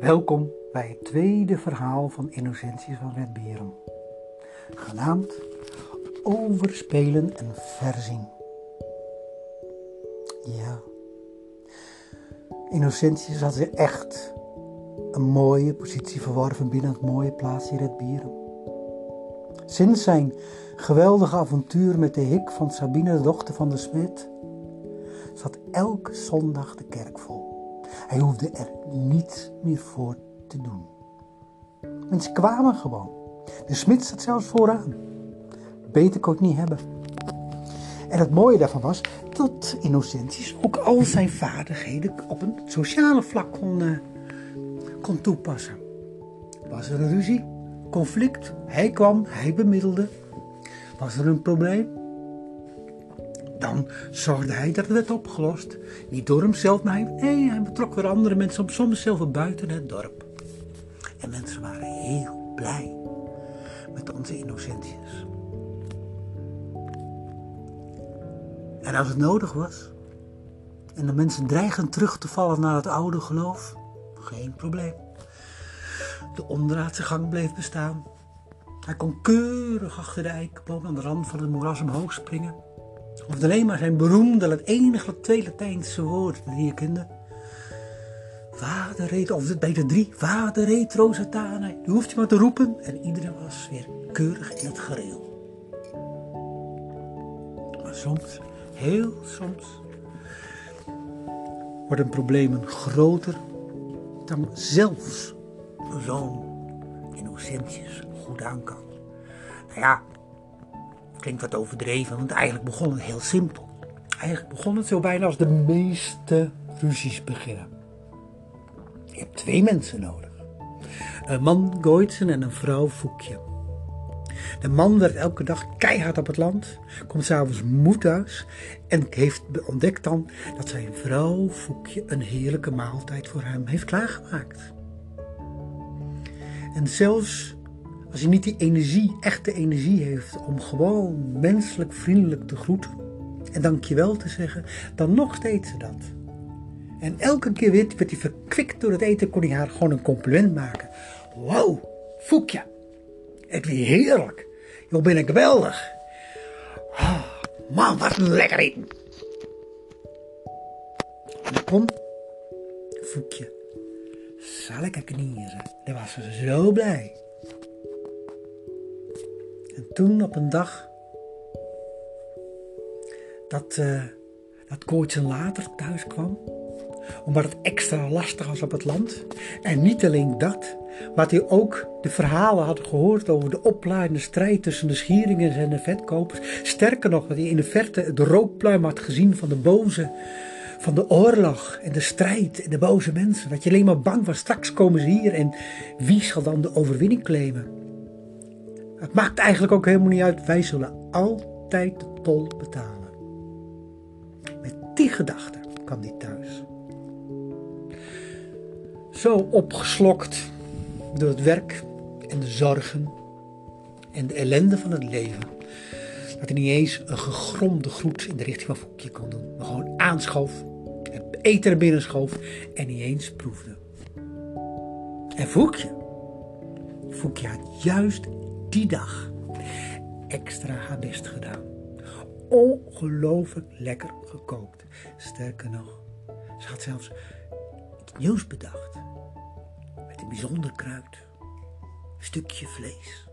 Welkom bij het tweede verhaal van Innocenties van Red Beren, genaamd Overspelen en Verzing. Ja, Innocentius had zich echt een mooie positie verworven binnen het mooie plaatsje Red Beren. Sinds zijn geweldige avontuur met de hik van Sabine, de dochter van de smid, zat elke zondag de kerk vol. Hij hoefde er niets meer voor te doen. Mensen kwamen gewoon. De smid zat zelfs vooraan. Beter kon ik niet hebben. En het mooie daarvan was dat Innocentius ook al zijn vaardigheden op een sociale vlak kon, uh, kon toepassen. Was er een ruzie, conflict, hij kwam, hij bemiddelde. Was er een probleem, dan zorgde hij dat het werd opgelost. Niet door hemzelf, maar hij, nee, hij betrok weer andere mensen, soms zelfs buiten het dorp. En mensen waren heel blij met onze Innocentius. En als het nodig was, en de mensen dreigen terug te vallen naar het oude geloof, geen probleem. De onderaardse gang bleef bestaan. Hij kon keurig achter de eikboom aan de rand van het moeras omhoog springen. Of alleen maar zijn beroemde, het enige twee Latijnse woord die je kende. Vader reed, of het beter drie, vader Rosatana. Je hoeft je maar te roepen en iedereen was weer keurig in het gereel. Maar soms, heel soms, worden problemen groter dan zelfs zo'n innocentjes goed aan kan. Nou ja, klinkt wat overdreven, want eigenlijk begon het heel simpel. Eigenlijk begon het zo bijna als de meeste ruzies beginnen. Je hebt twee mensen nodig. Een man Goitsen en een vrouw Foekje. De man werkt elke dag keihard op het land, komt s'avonds moe thuis en heeft ontdekt dan dat zijn vrouw Foekje een heerlijke maaltijd voor hem heeft klaargemaakt. En zelfs als hij niet die energie, echte energie heeft om gewoon menselijk vriendelijk te groeten en dankjewel te zeggen, dan nog steeds ze dat. En elke keer weer werd hij verkwikt door het eten, kon hij haar gewoon een compliment maken. Wow, Foekje, het weer heerlijk. Joh, ben ik geweldig. Oh, man, wat lekker eten. En dan kon Foekje zal ik knieren. Dan was ze zo blij. En toen op een dag dat, uh, dat Koortje later thuis kwam, omdat het extra lastig was op het land. En niet alleen dat, maar hij ook de verhalen had gehoord over de oplaaiende strijd tussen de Schieringers en de Vetkopers. Sterker nog, dat hij in de verte de rookpluim had gezien van de boze, van de oorlog en de strijd en de boze mensen. Dat je alleen maar bang was, straks komen ze hier en wie zal dan de overwinning claimen? Het maakt eigenlijk ook helemaal niet uit. Wij zullen altijd de tol betalen. Met die gedachte kwam hij thuis. Zo opgeslokt door het werk en de zorgen en de ellende van het leven. Dat hij niet eens een gegromde groet in de richting van Foekje kon doen. Maar gewoon aanschoof, het eten er binnen schoof en niet eens proefde. En Foekje, Foekje had juist die dag extra haar best gedaan. Ongelooflijk lekker gekookt. Sterker nog, ze had zelfs iets nieuws bedacht. Met een bijzonder kruid. Stukje vlees.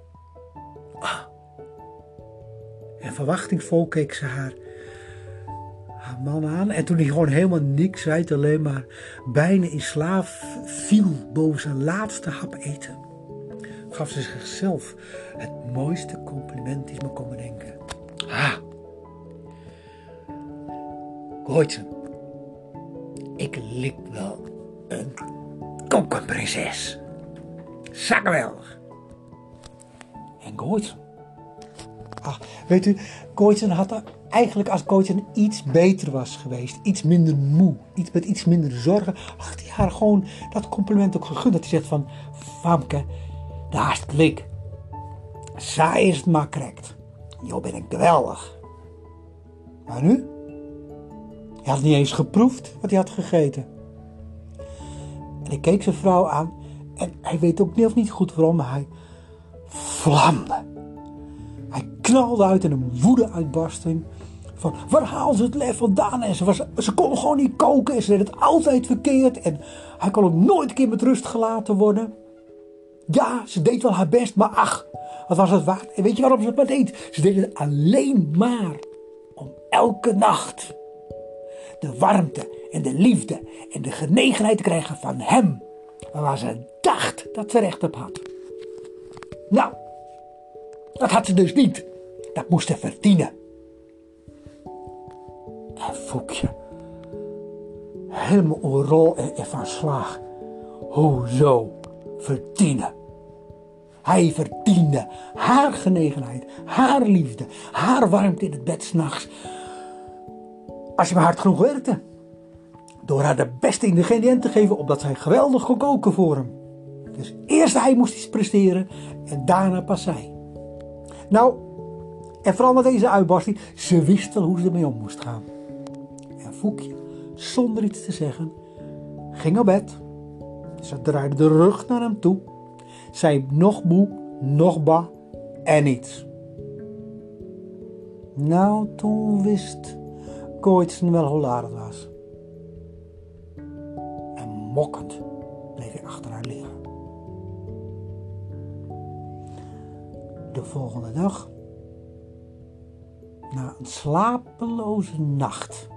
Ah. En verwachtingsvol keek ze haar, haar man aan. En toen hij gewoon helemaal niks zei, alleen maar bijna in slaaf viel boven zijn laatste hap eten gaf ze zichzelf het mooiste compliment die ze me kon bedenken. Ah, Gooitsen, ik lik wel een kokkenprinses. Zakkenweldig. En Gooitsen. Ah, weet u, Gooitsen had er eigenlijk als Gooitsen iets beter was geweest, iets minder moe, iets met iets minder zorgen, had hij haar gewoon dat compliment ook gegund. Dat hij zegt van, Famke, daar klik. Zij is het maar correct. Jo ben ik geweldig. Maar nu? Hij had niet eens geproefd wat hij had gegeten. En hij keek zijn vrouw aan en hij weet ook niet of niet goed waarom, maar hij vlamde. Hij knalde uit in een woede-uitbarsting. Van waar haal ze het lef vandaan? En ze, was, ze kon gewoon niet koken en ze deed het altijd verkeerd. En hij kon ook nooit een keer met rust gelaten worden. Ja, ze deed wel haar best, maar ach, wat was het waard? En weet je waarom ze het maar deed? Ze deed het alleen maar om elke nacht de warmte en de liefde en de genegenheid te krijgen van hem. Waar ze dacht dat ze recht op had. Nou, dat had ze dus niet. Dat moest ze verdienen. En Foekje, helemaal onrol en van slag. Hoezo verdienen? Hij verdiende haar genegenheid, haar liefde, haar warmte in het bed s'nachts. Als je maar hard genoeg werkte. Door haar de beste ingrediënten te geven, omdat zij geweldig kon koken voor hem. Dus eerst hij moest iets presteren en daarna pas zij. Nou, en vooral met deze uitbarsting, ze wist wel hoe ze ermee om moest gaan. En Foekje, zonder iets te zeggen, ging op bed. Ze draaide de rug naar hem toe. Zei nog moe, nog ba en niets. Nou, toen wist Gooitsen wel hoe laat het was. En mokkend bleef hij achter haar liggen. De volgende dag, na een slapeloze nacht,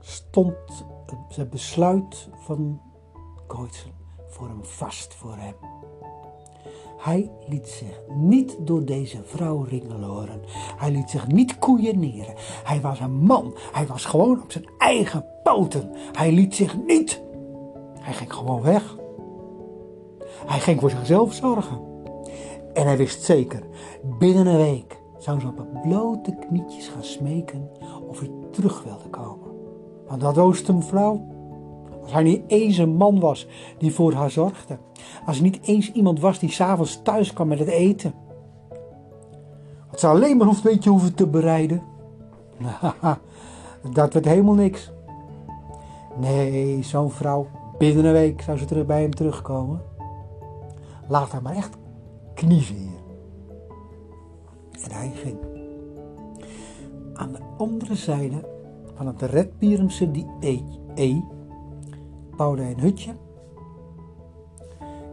stond het besluit van Gooitsen voor hem vast voor hem. Hij liet zich niet door deze vrouw ringeloren. Hij liet zich niet koeieneren. Hij was een man. Hij was gewoon op zijn eigen poten. Hij liet zich niet. Hij ging gewoon weg. Hij ging voor zichzelf zorgen. En hij wist zeker, binnen een week zou ze op een blote knietjes gaan smeken of hij terug wilde komen. Want dat een vrouw. Als hij niet eens een man was die voor haar zorgde. Als er niet eens iemand was die s'avonds thuis kwam met het eten. Had ze alleen maar een beetje hoeven te bereiden. dat werd helemaal niks. Nee, zo'n vrouw, binnen een week zou ze terug bij hem terugkomen. Laat haar maar echt kniezen hier. En hij ging. Aan de andere zijde van het Redbierumse die e bouwde een hutje,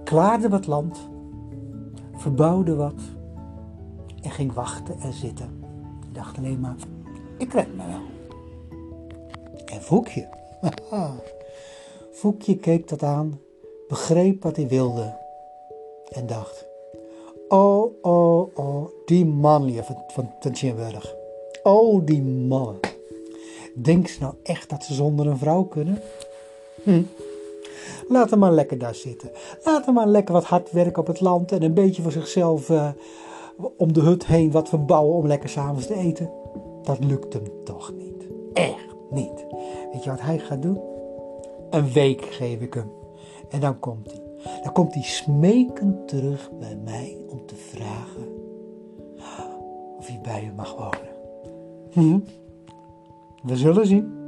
klaarde wat land, verbouwde wat en ging wachten en zitten. Hij dacht alleen maar, ik red me wel. En Voekje, Voekje keek dat aan, begreep wat hij wilde en dacht, oh, oh, oh, die man van, van, van Oh, die mannen. Denkt ze nou echt dat ze zonder een vrouw kunnen? Hm. Laat hem maar lekker daar zitten. Laat hem maar lekker wat hard werken op het land en een beetje voor zichzelf uh, om de hut heen wat verbouwen om lekker s'avonds te eten. Dat lukt hem toch niet. Echt niet. Weet je wat hij gaat doen? Een week geef ik hem. En dan komt hij. Dan komt hij smekend terug bij mij om te vragen of hij bij u mag wonen. Hm? We zullen zien.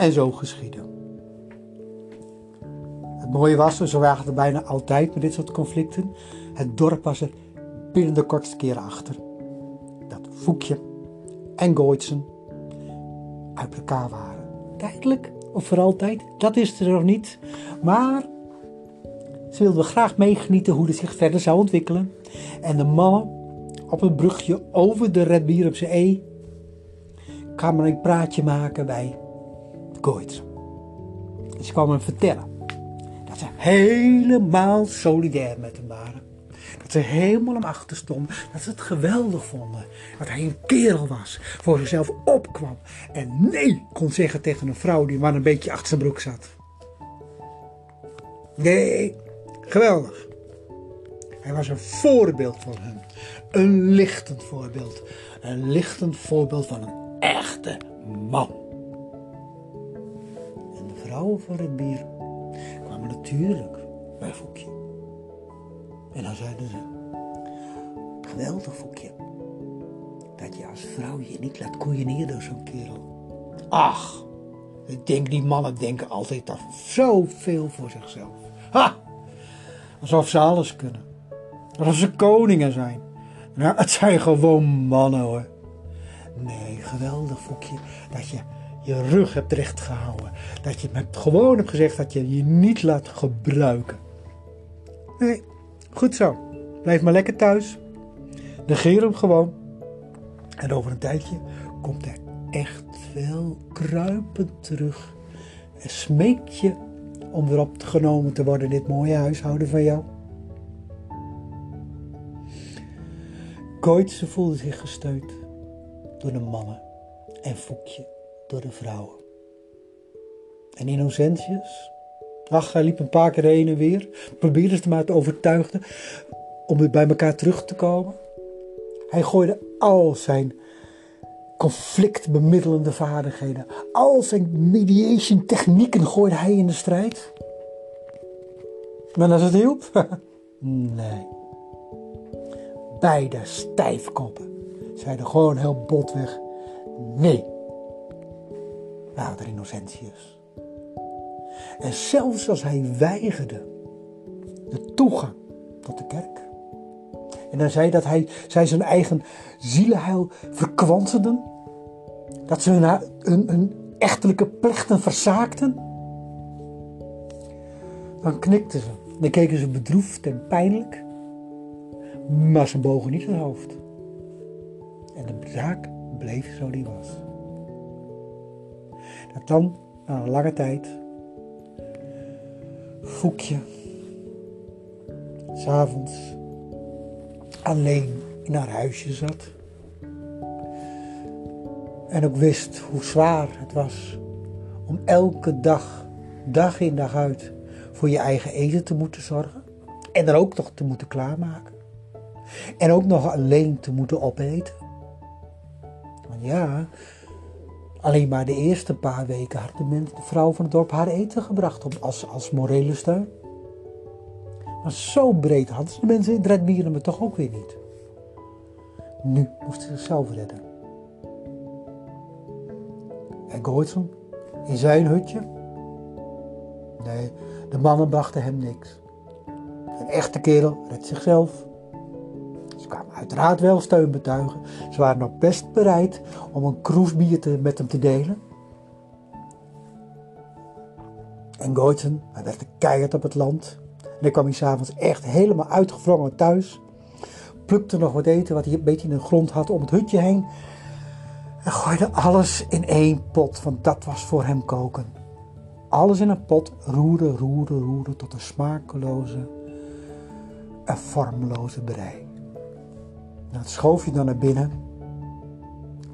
En zo geschiedde. Het mooie was, zo waren het bijna altijd met dit soort conflicten, het dorp was er binnen de kortste keren achter. Dat Voekje en Gooitsen uit elkaar waren. Tijdelijk of voor altijd, dat is er nog niet. Maar ze wilden graag meegenieten hoe het zich verder zou ontwikkelen. En de mannen op het brugje over de Red op zee E kwamen een praatje maken bij Gooit. Ze kwamen hem vertellen dat ze helemaal solidair met hem waren. Dat ze helemaal hem achter stonden. Dat ze het geweldig vonden. Dat hij een kerel was. Voor zichzelf opkwam. En nee kon zeggen tegen een vrouw die maar een beetje achter zijn broek zat. Nee, geweldig. Hij was een voorbeeld voor hen. Een lichtend voorbeeld. Een lichtend voorbeeld van een echte man. Vrouwen voor het bier kwamen natuurlijk bij Foekje. En dan zeiden ze, geweldig Foekje, dat je als vrouw je niet laat koeieneren door zo'n kerel. Ach, Ik denk, die mannen denken altijd toch zoveel voor zichzelf. Ha! Alsof ze alles kunnen. Alsof ze koningen zijn. Nou, het zijn gewoon mannen hoor. Nee, geweldig Foekje. Dat je je rug hebt recht gehouden. Dat je met gewoon hebt gezegd dat je je niet laat gebruiken. Nee, goed zo. Blijf maar lekker thuis. Negeer hem gewoon. En over een tijdje komt hij echt wel kruipend terug. En smeekt je om weer opgenomen te worden in dit mooie huishouden van jou. Koitse voelde zich gesteund door de mannen en Foekje door de vrouwen. En Innocentius, ach, hij liep een paar keer heen en weer, probeerde ze maar te overtuigen om weer bij elkaar terug te komen. Hij gooide al zijn conflictbemiddelende vaardigheden, al zijn mediation technieken gooide hij in de strijd. Maar als het hielp? nee. Beide stijfkoppen zeiden gewoon heel botweg nee. De Innocentius. En zelfs als hij weigerde de toegang tot de kerk. En dan zei dat hij, zij zijn eigen zielenheil verkwansenden. Dat ze hun, hun, hun echtelijke plichten verzaakten. Dan knikten ze. Dan keken ze bedroefd en pijnlijk. Maar ze bogen niet het hoofd. En de zaak bleef zo die was. Dat dan, na een lange tijd, Foekje, s'avonds, alleen in haar huisje zat. En ook wist hoe zwaar het was om elke dag, dag in dag uit, voor je eigen eten te moeten zorgen. En dan ook nog te moeten klaarmaken. En ook nog alleen te moeten opeten. Want ja, alleen maar de eerste paar weken had de, vrouw van het dorp haar eten gebracht als, als morele steun. Maar zo breed hadden ze de mensen in Dredbieren me toch ook weer niet. Nu moest ze zichzelf redden. En Gooitsen in zijn hutje? Nee, de mannen brachten hem niks. Een echte kerel redt zichzelf. Kwamen uiteraard wel steun betuigen. Ze waren nog best bereid om een kroesbier met hem te delen. En Gooitsen, hij werd keihard op het land. En dan kwam hij s'avonds echt helemaal uitgevrongen thuis. Plukte nog wat eten wat hij een beetje in de grond had om het hutje heen. En gooide alles in één pot, want dat was voor hem koken. Alles in een pot, roeren, roeren, roeren tot een smakeloze en vormloze brei. Dat schoof je dan naar binnen,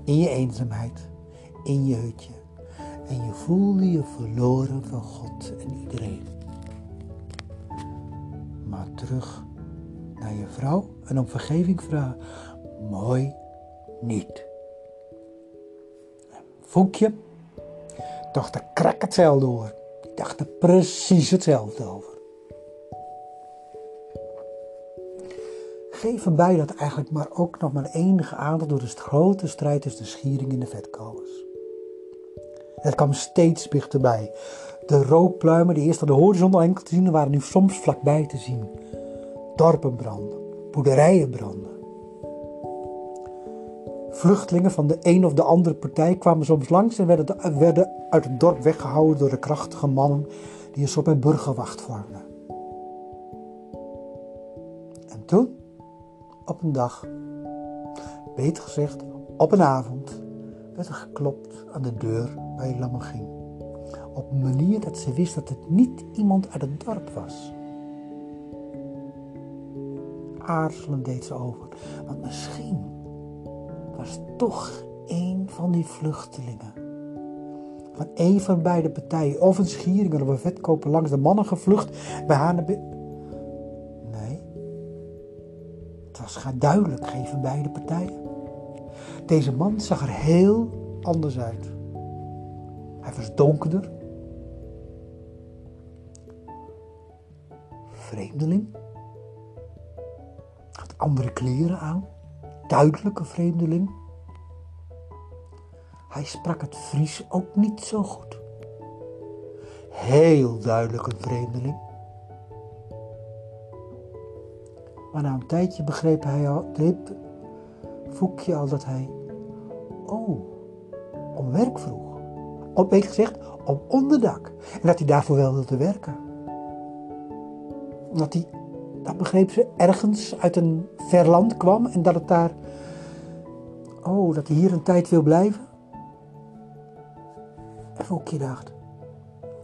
in je eenzaamheid, in je hutje. En je voelde je verloren van God en iedereen. Maar terug naar je vrouw en om vergeving vragen, mooi niet. Voekje dacht er krak hetzelfde over. Die dacht er precies hetzelfde over. Geef erbij dat eigenlijk maar ook nog maar enige aandacht door de grote strijd tussen de schiering en de vetkolens. Het kwam steeds dichterbij. De rookpluimen die eerst aan de horizon enkel te zien waren nu soms vlakbij te zien. Dorpen branden, boerderijen branden. Vluchtelingen van de een of de andere partij kwamen soms langs en werden, werden uit het dorp weggehouden door de krachtige mannen die een soort burgerwacht vormden. En toen, op een dag, beter gezegd op een avond, werd er geklopt aan de deur bij Lamme ging. Op een manier dat ze wist dat het niet iemand uit het dorp was. Aarzelen deed ze over, want misschien was toch een van die vluchtelingen. Van een van beide partijen, of een schieringer of een vetkoper langs de mannen gevlucht bij haar was duidelijk geen van beide partijen. Deze man zag er heel anders uit. Hij was donkerder. Vreemdeling. Had andere kleren aan duidelijke vreemdeling. Hij sprak het Fries ook niet zo goed. heel duidelijk een vreemdeling. Maar na een tijdje begreep hij al, begreep Foekje al dat hij, oh, om werk vroeg. Op, beter gezegd, om onderdak. En dat hij daarvoor wel wilde werken. Dat hij, dat begreep ze, ergens uit een ver land kwam en dat het daar, oh, dat hij hier een tijd wil blijven. En Foekje dacht,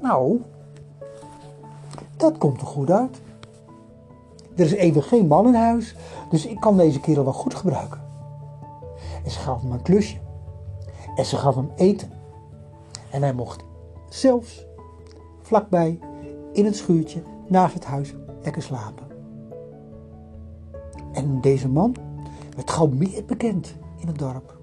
nou, dat komt er goed uit. Er is even geen man in huis, dus ik kan deze kerel wel goed gebruiken. En ze gaf hem een klusje. En ze gaf hem eten. En hij mocht zelfs vlakbij in het schuurtje naast het huis lekker slapen. En deze man werd gauw meer bekend in het dorp.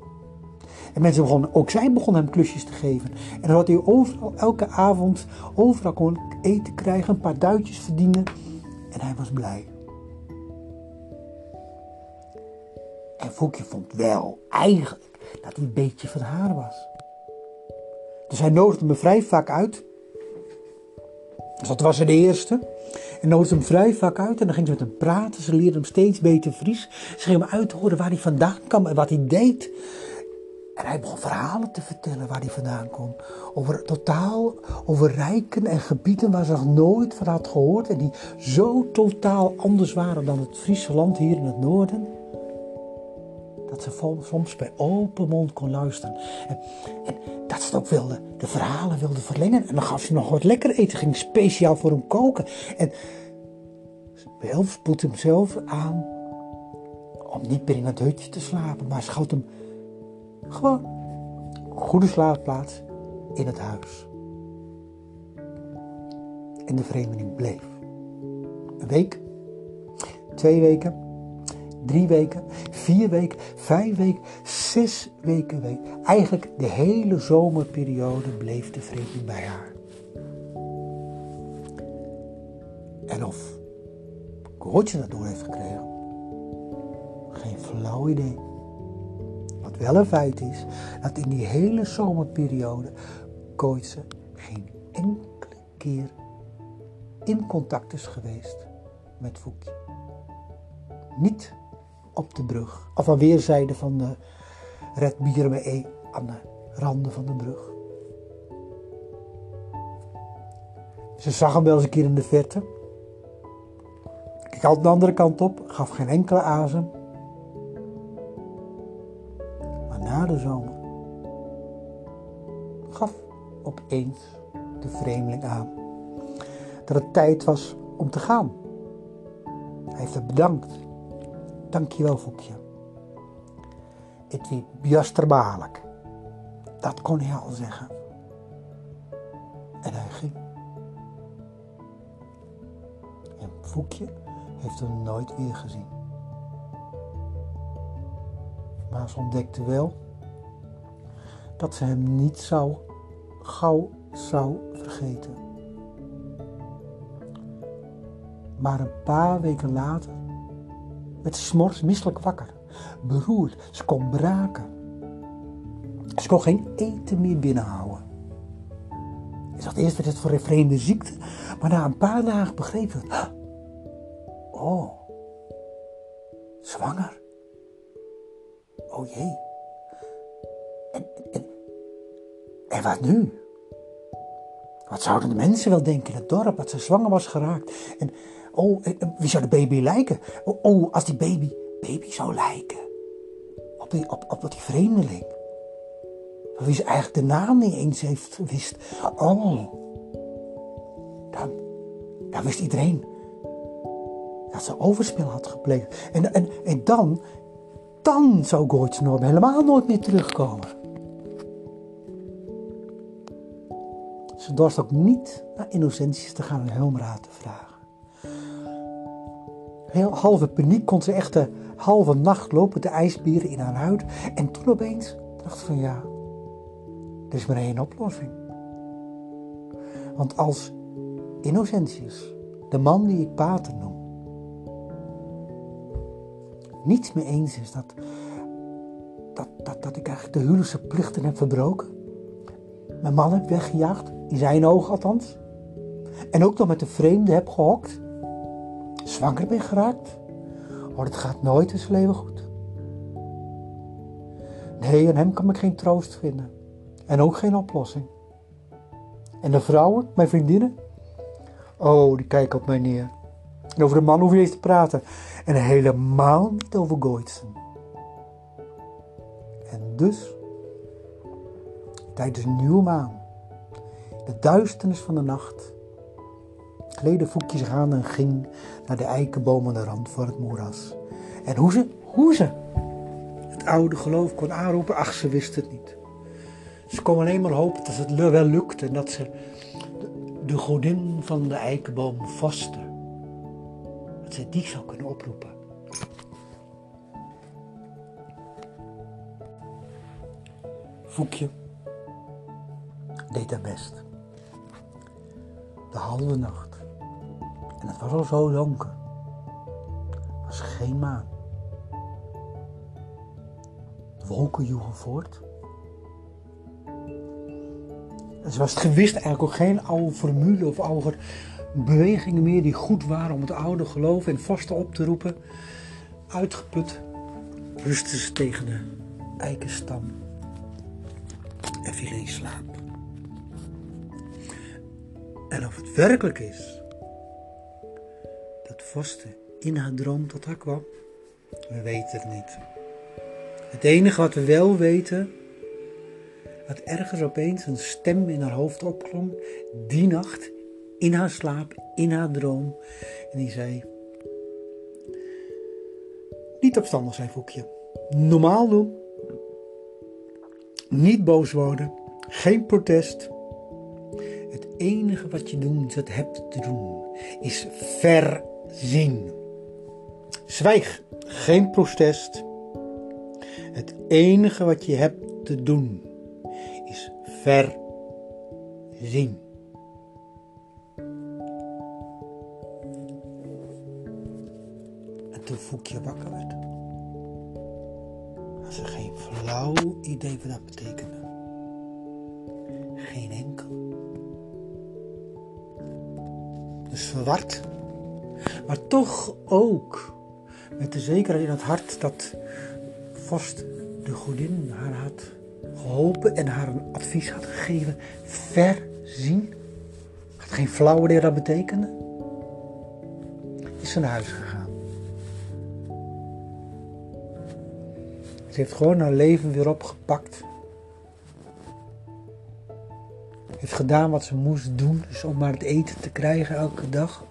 En mensen begonnen, ook zij begonnen hem klusjes te geven. En dan had hij overal, elke avond, overal kon eten krijgen, een paar duitjes verdienen. En hij was blij. En Foekje vond wel eigenlijk dat hij een beetje van haar was. Dus hij nodigde me vrij vaak uit. Dus dat was de eerste. En nodigde hem vrij vaak uit en dan ging ze met hem praten. Ze leerde hem steeds beter Fries. Ze ging hem uit horen waar hij vandaan kwam en wat hij deed. En hij begon verhalen te vertellen waar hij vandaan kwam. Over totaal, over rijken en gebieden waar ze nog nooit van had gehoord. En die zo totaal anders waren dan het Friese land hier in het noorden dat ze soms bij open mond kon luisteren. En, dat ze ook wilde, de verhalen wilde verlengen. En dan gaf ze nog wat lekker eten, ging speciaal voor hem koken. En wel spoed hem zelf aan om niet meer in het hutje te slapen, maar schoot hem gewoon een goede slaapplaats in het huis. En de vreemdeling bleef. Een week, twee weken, drie weken, vier weken, vijf weken, zes weken. Eigenlijk de hele zomerperiode bleef de vreemdeling bij haar. En of Gortje dat door heeft gekregen, geen flauw idee. Wat wel een feit is, dat in die hele zomerperiode Gooitse geen enkele keer in contact is geweest met Foekje. Niet op de brug. Of aan weerszijden van de Red E aan de randen van de brug. Ze zag hem wel eens een keer in de verte. Ik had de andere kant op, gaf geen enkele azem. Maar na de zomer gaf opeens de vreemdeling aan dat het tijd was om te gaan. Hij heeft het bedankt Dankjewel, Foekje. Het wie bjasterbaarlijk. Dat kon hij al zeggen. En hij ging. En Foekje heeft hem nooit weer gezien. Maar ze ontdekte wel dat ze hem niet zou, gauw zou vergeten. Maar een paar weken later werd ze s'morgens misselijk wakker. Beroerd. Ze kon braken. Ze kon geen eten meer binnenhouden. Ze dacht eerst werd het voor een vreemde ziekte. Maar na een paar dagen begreep ze Oh, zwanger. Oh jee. En wat nu? Wat zouden de mensen wel denken in het dorp dat ze zwanger was geraakt? En Oh, eh, eh, wie zou de baby lijken? Oh, oh, als die baby, baby zou lijken. Op die, op, op die vreemdeling. Van wie ze eigenlijk de naam niet eens heeft wist. Oh, dan, dan wist iedereen dat ze overspel had gepleegd. En, en, en dan, dan zou Gortje helemaal nooit meer terugkomen. Ze dorst ook niet naar Innocentius te gaan en Helmraad te vragen heel halve paniek kon ze echt de halve nacht lopen, de ijsbieren in haar huid. En toen opeens dacht ze van ja, er is maar één oplossing. Want als Innocentius, de man die ik pater noem, niets meer eens is dat, dat, dat, dat ik eigenlijk de huwelijkse plichten heb verbroken, mijn man heb weggejaagd, in zijn ogen althans, En ook nog met de vreemde heb gehokt. Zwanger ben geraakt. Oh, dat gaat nooit in zijn leven goed. Nee, aan hem kan ik geen troost vinden. En ook geen oplossing. En de vrouwen, mijn vriendinnen? Oh, die kijken op mij neer. En over de man hoef je eens te praten. En helemaal niet over Goitsen. En dus, tijdens een nieuwe maan, de duisternis van de nacht, kleedde Foekje zich aan en ging naar de eikenboom aan de rand van het moeras. En hoe ze, hoe ze het oude geloof kon aanroepen, ach, ze wist het niet. Ze kon alleen maar hopen dat het wel lukte en dat ze de godin van de eikenboom vaste, dat ze die zou kunnen oproepen. Voekje deed haar best. De halve nacht. En het was al zo donker. Er was geen maan. De wolken joegen voort. En ze was gewist eigenlijk ook geen oude formule of oude bewegingen meer die goed waren om het oude geloof en vaste op te roepen. Uitgeput rustte ze tegen de eikenstam en viel in slaap. En of het werkelijk is dat Vaste in haar droom tot haar kwam, we weten het niet. Het enige wat we wel weten, dat ergens opeens een stem in haar hoofd opklom, die nacht, in haar slaap, in haar droom. En die zei, niet opstandig zijn, Voekje. Normaal doen. Niet boos worden. Geen protest. Het enige wat je doen, het hebt te doen, is verzien. Zwijg. Geen protest. Het enige wat je hebt te doen is verzien. En toen Foekje wakker werd, had ze geen flauw idee wat dat betekende. Geen enkel. Dus verward, maar toch ook met de zekerheid in het hart dat Vast de godin haar had geholpen en haar een advies had gegeven. Verzien. Had geen flauw idee dat betekende. Is ze naar huis gegaan. Ze heeft gewoon haar leven weer opgepakt. Heeft gedaan wat ze moest doen, dus om maar het eten te krijgen elke dag.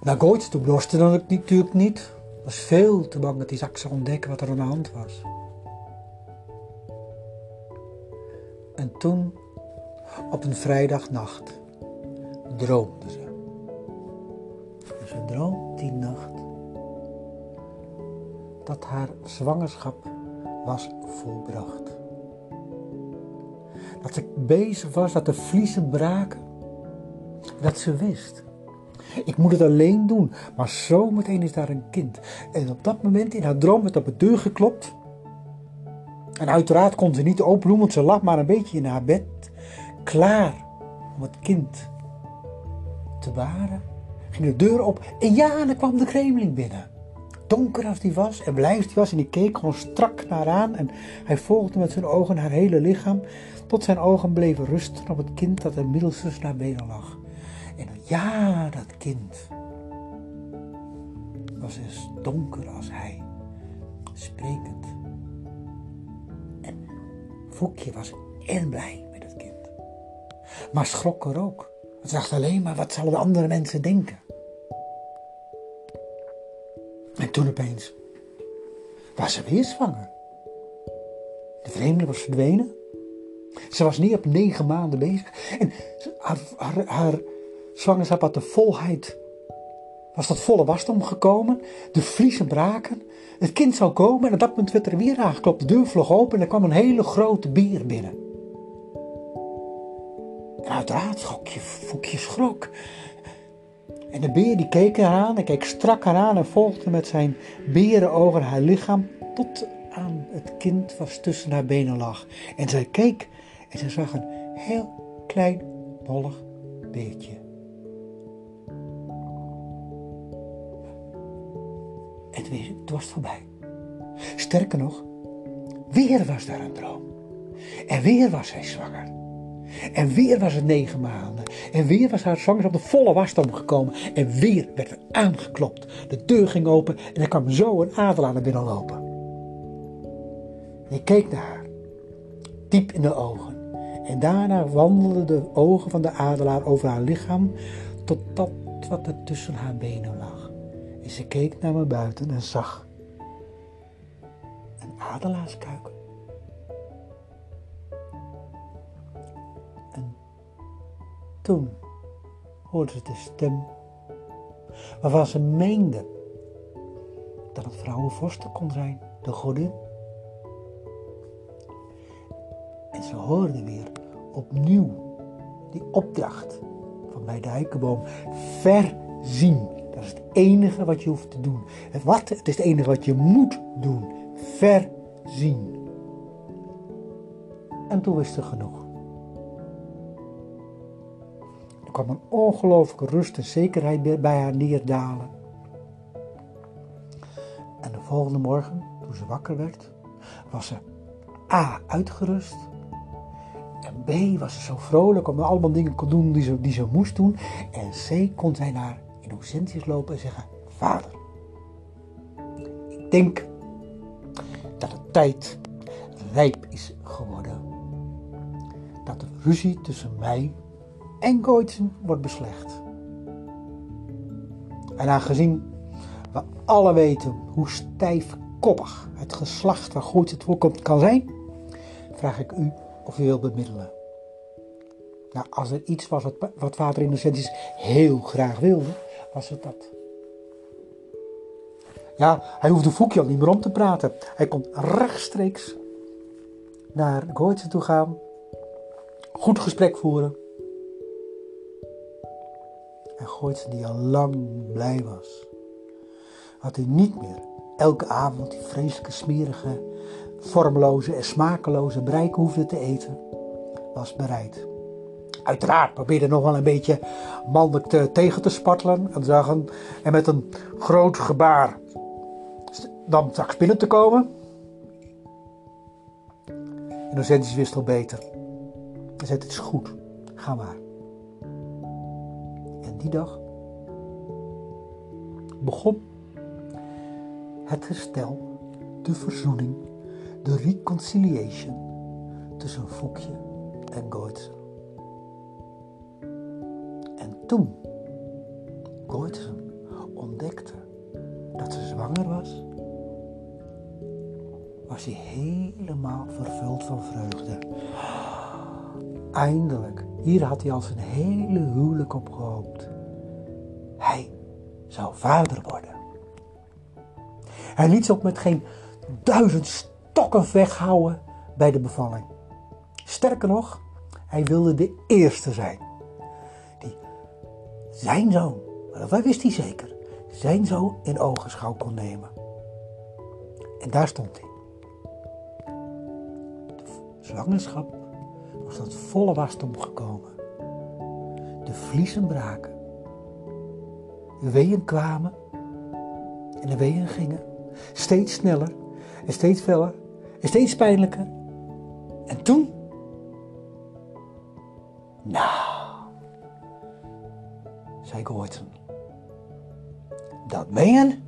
Naar Gooits toe blosste dan natuurlijk niet. Was veel te bang dat hij zak zou ontdekken wat er aan de hand was. En toen, op een vrijdagnacht, droomde ze. En ze droomt die nacht dat haar zwangerschap was volbracht. Dat ze bezig was, dat de vliezen braken. Dat ze wist. Ik moet het alleen doen, maar zo meteen is daar een kind. En op dat moment in haar droom werd op de deur geklopt. En uiteraard kon ze niet open doen, want ze lag maar een beetje in haar bed. Klaar om het kind te baren. Ging de deur op en ja, dan kwam de kremeling binnen. Donker als die was en blij als die was en die keek gewoon strak naar aan. En hij volgde met zijn ogen haar hele lichaam tot zijn ogen bleven rusten op het kind dat inmiddels dus naar benen lag. En ja, dat kind was eens donker als hij, sprekend. En Foekje was en blij met het kind. Maar schrok er ook. Het dacht alleen maar, wat zullen de andere mensen denken? Toen opeens was ze weer zwanger. De vreemde was verdwenen. Ze was niet op negen maanden bezig. En haar, haar, zwangerschap had de volheid. Was tot volle wasdom gekomen. De vliezen braken. Het kind zou komen en op dat moment werd er weer aangeklopt. De deur vloog open en er kwam een hele grote bier binnen. En uiteraard schrok je, voekje schrok. En de beer die keek haar aan en keek strak haar aan en volgde met zijn berenogen haar lichaam tot aan het kind was tussen haar benen lag. En zij keek en ze zag een heel klein mollig beertje. En toen was voorbij. Sterker nog, weer was daar een droom. En weer was hij zwanger. En weer was het negen maanden. En weer was haar zwangerschap de volle wasdom gekomen. En weer werd er aangeklopt. De deur ging open en er kwam zo een adelaar naar binnen lopen. Hij keek naar haar, diep in de ogen. En daarna wandelden de ogen van de adelaar over haar lichaam tot dat wat er tussen haar benen lag. En ze keek naar me buiten en zag een adelaarskuik. Toen hoorde ze de stem waarvan ze meende dat het vrouwenvorster kon zijn, de godin. En ze hoorde weer opnieuw die opdracht van bij de eikenboom verzien. Dat is het enige wat je hoeft te doen. Het wat? Het is het enige wat je moet doen. Verzien. En toen wist ze genoeg. Kwam een ongelooflijke rust en zekerheid bij haar neerdalen. En de volgende morgen, toen ze wakker werd, was ze A. uitgerust. En B. was ze zo vrolijk omdat ze allemaal dingen kon doen die ze, die ze moest doen. En C. kon zij naar Innocentius lopen en zeggen: Vader, ik denk dat de tijd rijp is geworden. Dat de ruzie tussen mij en Goitsen wordt beslecht. En aangezien we alle weten hoe stijfkoppig het geslacht waar Goitsen het voorkomt kan zijn, vraag ik u of u wilt bemiddelen. Nou, als er iets was wat, wat vader Innocentius heel graag wilde, was het dat. Ja, hij hoefde Foekje al niet meer om te praten. Hij kon rechtstreeks naar Goitsen toe gaan, goed gesprek voeren en Gooitse die al lang blij was. Had hij niet meer elke avond die vreselijke smerige, vormloze en smakeloze breiken hoefde te eten, was bereid. Uiteraard probeerde nog wel een beetje mannelijk te, tegen te spartelen en, zagen, en met een groot gebaar dan straks binnen te komen. Innocentius wist al beter. Hij zei: Het is goed, ga maar dag begon het herstel, de verzoening, de reconciliation tussen Foekje en Goitsen. En toen Goitsen ontdekte dat ze zwanger was, was hij helemaal vervuld van vreugde. Eindelijk, hier had hij al zijn hele huwelijk op gehoopt. Hij zou vader worden. Hij liet zich met geen duizend stokken weghouden bij de bevalling. Sterker nog, hij wilde de eerste zijn. Die zijn zoon, dat wist hij zeker, zijn zoon in ogenschouw kon nemen. En daar stond hij. De zwangerschap tot volle wasdom gekomen. De vliezen braken. De weeën kwamen en de weeën gingen. Steeds sneller en steeds feller en steeds pijnlijker. En toen? Nou, zei Goorten. Dat meen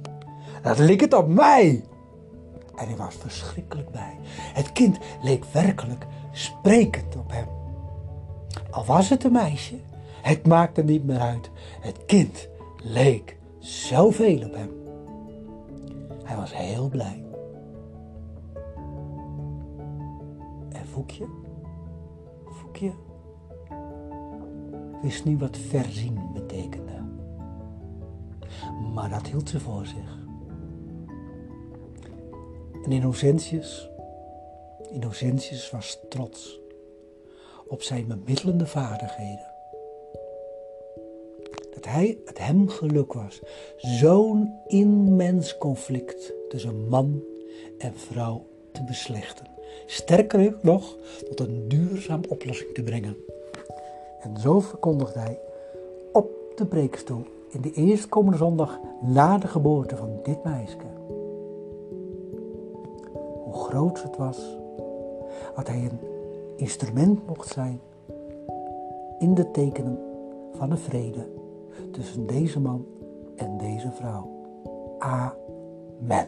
Dat ligt het op mij. En hij was verschrikkelijk bij. Het kind leek werkelijk sprekend op hem. Al was het een meisje, het maakte niet meer uit. Het kind leek zoveel op hem. Hij was heel blij. En Voekje, Voekje, wist nu wat verzien betekende. Maar dat hield ze voor zich. En Innocentius Innocentius was trots op zijn bemiddelende vaardigheden. Dat hij het hem geluk was zo'n immens conflict tussen man en vrouw te beslechten. Sterker nog, tot een duurzame oplossing te brengen. En zo verkondigde hij op de preekstoel in de eerstkomende zondag na de geboorte van dit meisje. Hoe groot het was, dat hij een instrument mocht zijn in de tekenen van de vrede tussen deze man en deze vrouw. Amen.